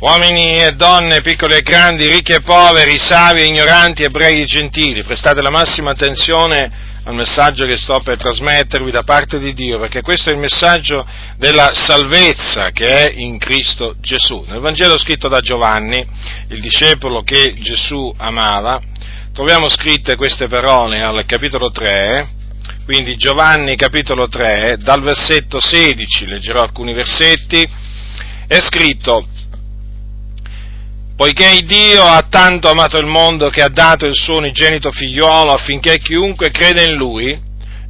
Uomini e donne, piccoli e grandi, ricchi e poveri, savi e ignoranti, ebrei e gentili, prestate la massima attenzione al messaggio che sto per trasmettervi da parte di Dio, perché questo è il messaggio della salvezza che è in Cristo Gesù. Nel Vangelo scritto da Giovanni, il discepolo che Gesù amava, troviamo scritte queste parole al capitolo 3, quindi Giovanni capitolo 3, dal versetto 16, leggerò alcuni versetti, è scritto, poiché Dio ha tanto amato il mondo che ha dato il suo unigenito figliolo affinché chiunque crede in lui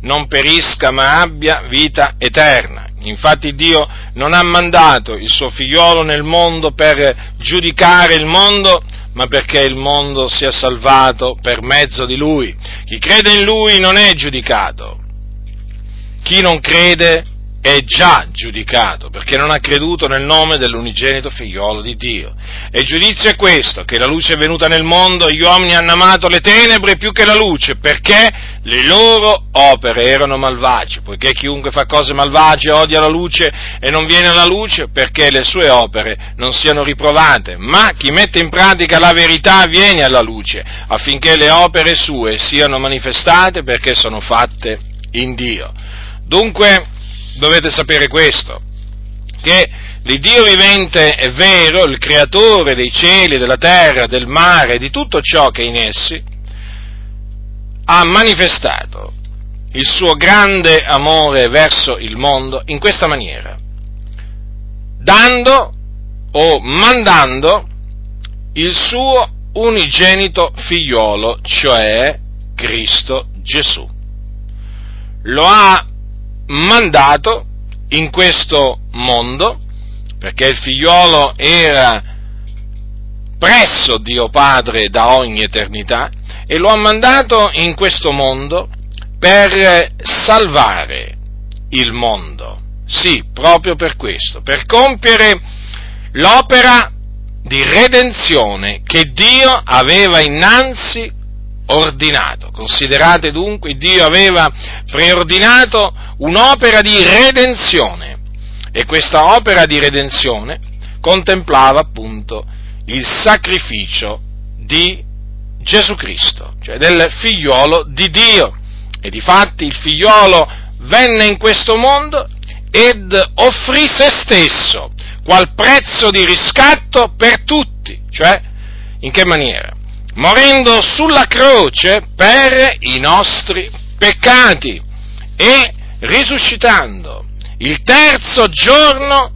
non perisca ma abbia vita eterna. Infatti Dio non ha mandato il suo figliolo nel mondo per giudicare il mondo, ma perché il mondo sia salvato per mezzo di lui. Chi crede in lui non è giudicato. Chi non crede è già giudicato perché non ha creduto nel nome dell'unigenito figliolo di Dio. E il giudizio è questo, che la luce è venuta nel mondo e gli uomini hanno amato le tenebre più che la luce, perché le loro opere erano malvagie, poiché chiunque fa cose malvagie odia la luce e non viene alla luce perché le sue opere non siano riprovate, ma chi mette in pratica la verità viene alla luce, affinché le opere sue siano manifestate perché sono fatte in Dio. Dunque, dovete sapere questo, che l'Iddio vivente è vero, il creatore dei cieli, della terra, del mare, di tutto ciò che è in essi, ha manifestato il suo grande amore verso il mondo in questa maniera, dando o mandando il suo unigenito figliolo, cioè Cristo Gesù. Lo ha mandato in questo mondo, perché il figliolo era presso Dio Padre da ogni eternità, e lo ha mandato in questo mondo per salvare il mondo. Sì, proprio per questo, per compiere l'opera di redenzione che Dio aveva innanzi ordinato. Considerate dunque, Dio aveva preordinato un'opera di redenzione e questa opera di redenzione contemplava appunto il sacrificio di Gesù Cristo, cioè del figliolo di Dio. E difatti il figliolo venne in questo mondo ed offrì se stesso qual prezzo di riscatto per tutti, cioè in che maniera? morendo sulla croce per i nostri peccati e risuscitando il terzo giorno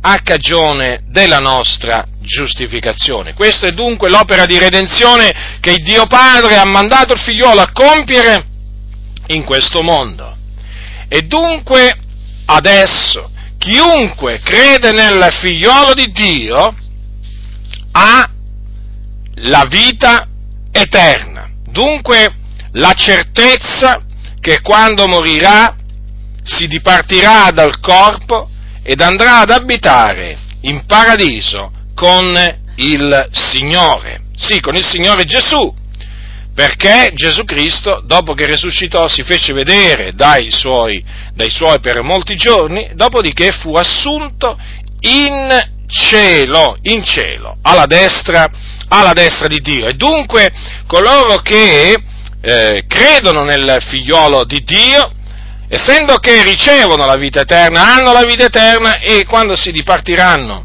a cagione della nostra giustificazione. Questa è dunque l'opera di redenzione che Dio Padre ha mandato il figliolo a compiere in questo mondo. E dunque adesso chiunque crede nel figliolo di Dio ha la vita eterna. Dunque la certezza che quando morirà si dipartirà dal corpo ed andrà ad abitare in paradiso con il Signore. Sì, con il Signore Gesù, perché Gesù Cristo, dopo che risuscitò, si fece vedere dai suoi, dai suoi per molti giorni, dopodiché fu assunto in cielo, in cielo, alla destra alla destra di Dio. E dunque coloro che eh, credono nel figliolo di Dio, essendo che ricevono la vita eterna, hanno la vita eterna e quando si dipartiranno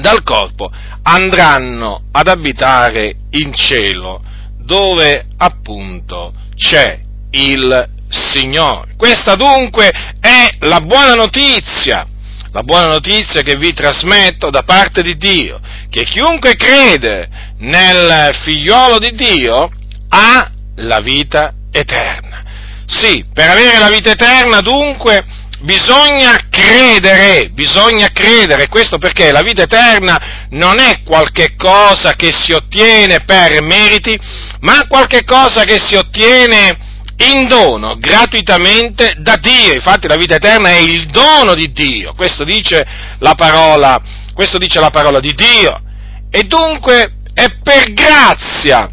dal corpo andranno ad abitare in cielo, dove appunto c'è il Signore. Questa dunque è la buona notizia la buona notizia che vi trasmetto da parte di Dio, che chiunque crede nel figliolo di Dio ha la vita eterna. Sì, per avere la vita eterna dunque bisogna credere, bisogna credere, questo perché la vita eterna non è qualche cosa che si ottiene per meriti, ma qualche cosa che si ottiene in dono, gratuitamente da Dio. Infatti la vita eterna è il dono di Dio, questo dice la parola, dice la parola di Dio. E dunque è per grazia,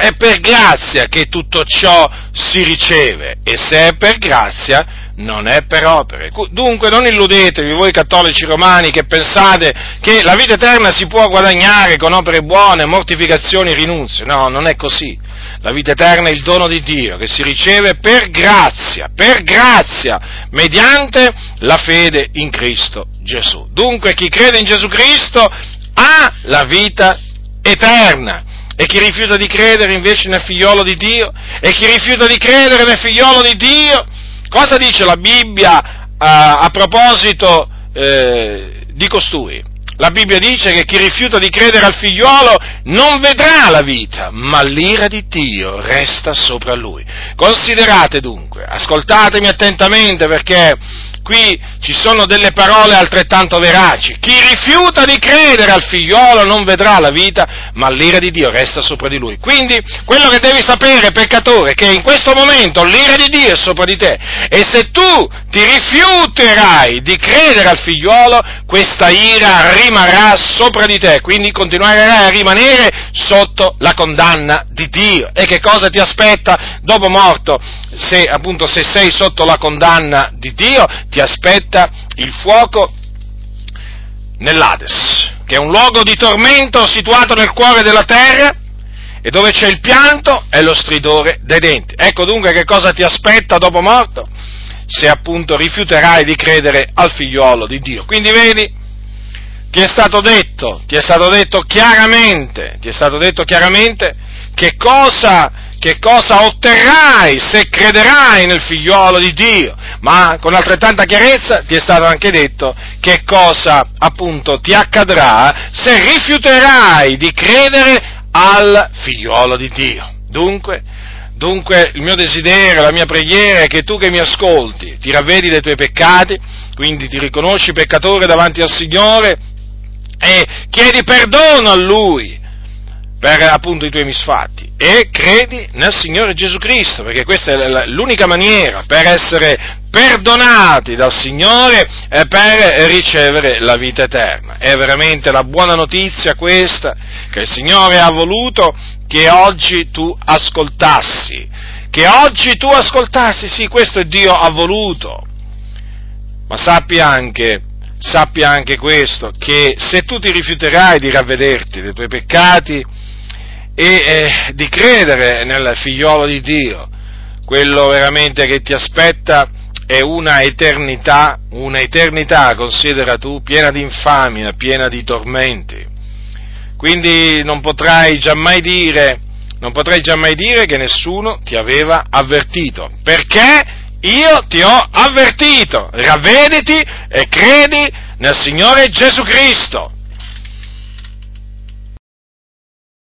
è per grazia che tutto ciò si riceve e se è per grazia non è per opere. Dunque non illudetevi voi cattolici romani che pensate che la vita eterna si può guadagnare con opere buone, mortificazioni, rinunzie. No, non è così. La vita eterna è il dono di Dio che si riceve per grazia, per grazia, mediante la fede in Cristo Gesù. Dunque chi crede in Gesù Cristo ha la vita eterna. E chi rifiuta di credere invece nel figliolo di Dio, e chi rifiuta di credere nel figliolo di Dio, cosa dice la Bibbia a, a proposito eh, di costui? La Bibbia dice che chi rifiuta di credere al figliuolo non vedrà la vita, ma l'ira di Dio resta sopra lui. Considerate dunque, ascoltatemi attentamente perché qui ci sono delle parole altrettanto veraci. Chi rifiuta di credere al figliolo non vedrà la vita, ma l'ira di Dio resta sopra di lui. Quindi quello che devi sapere, peccatore, è che in questo momento l'ira di Dio è sopra di te e se tu ti rifiuterai di credere al figliolo, questa ira rimarrà sopra di te, quindi continuerai a rimanere sotto la condanna di Dio. E che cosa ti aspetta dopo morto? Se appunto se sei sotto la condanna di Dio, ti aspetta il fuoco nell'Ades, che è un luogo di tormento situato nel cuore della terra e dove c'è il pianto e lo stridore dei denti. Ecco dunque che cosa ti aspetta dopo morto, se appunto rifiuterai di credere al figliuolo di Dio. Quindi vedi, ti è stato detto, ti è stato detto chiaramente, ti è stato detto chiaramente che cosa che cosa otterrai se crederai nel figliuolo di Dio, ma con altrettanta chiarezza ti è stato anche detto che cosa appunto ti accadrà se rifiuterai di credere al figliuolo di Dio. Dunque, dunque il mio desiderio, la mia preghiera è che tu che mi ascolti ti ravvedi dei tuoi peccati, quindi ti riconosci peccatore davanti al Signore e chiedi perdono a Lui per appunto i tuoi misfatti. E credi nel Signore Gesù Cristo, perché questa è l'unica maniera per essere perdonati dal Signore e per ricevere la vita eterna. È veramente la buona notizia questa che il Signore ha voluto che oggi tu ascoltassi, che oggi tu ascoltassi, sì, questo Dio ha voluto, ma sappi anche sappi anche questo, che se tu ti rifiuterai di ravvederti dei tuoi peccati, e eh, di credere nel figliolo di Dio. Quello veramente che ti aspetta è una eternità, una eternità, considera tu, piena di infamia, piena di tormenti. Quindi non potrai giammai dire, non potrai giammai dire che nessuno ti aveva avvertito, perché io ti ho avvertito, ravvediti e credi nel Signore Gesù Cristo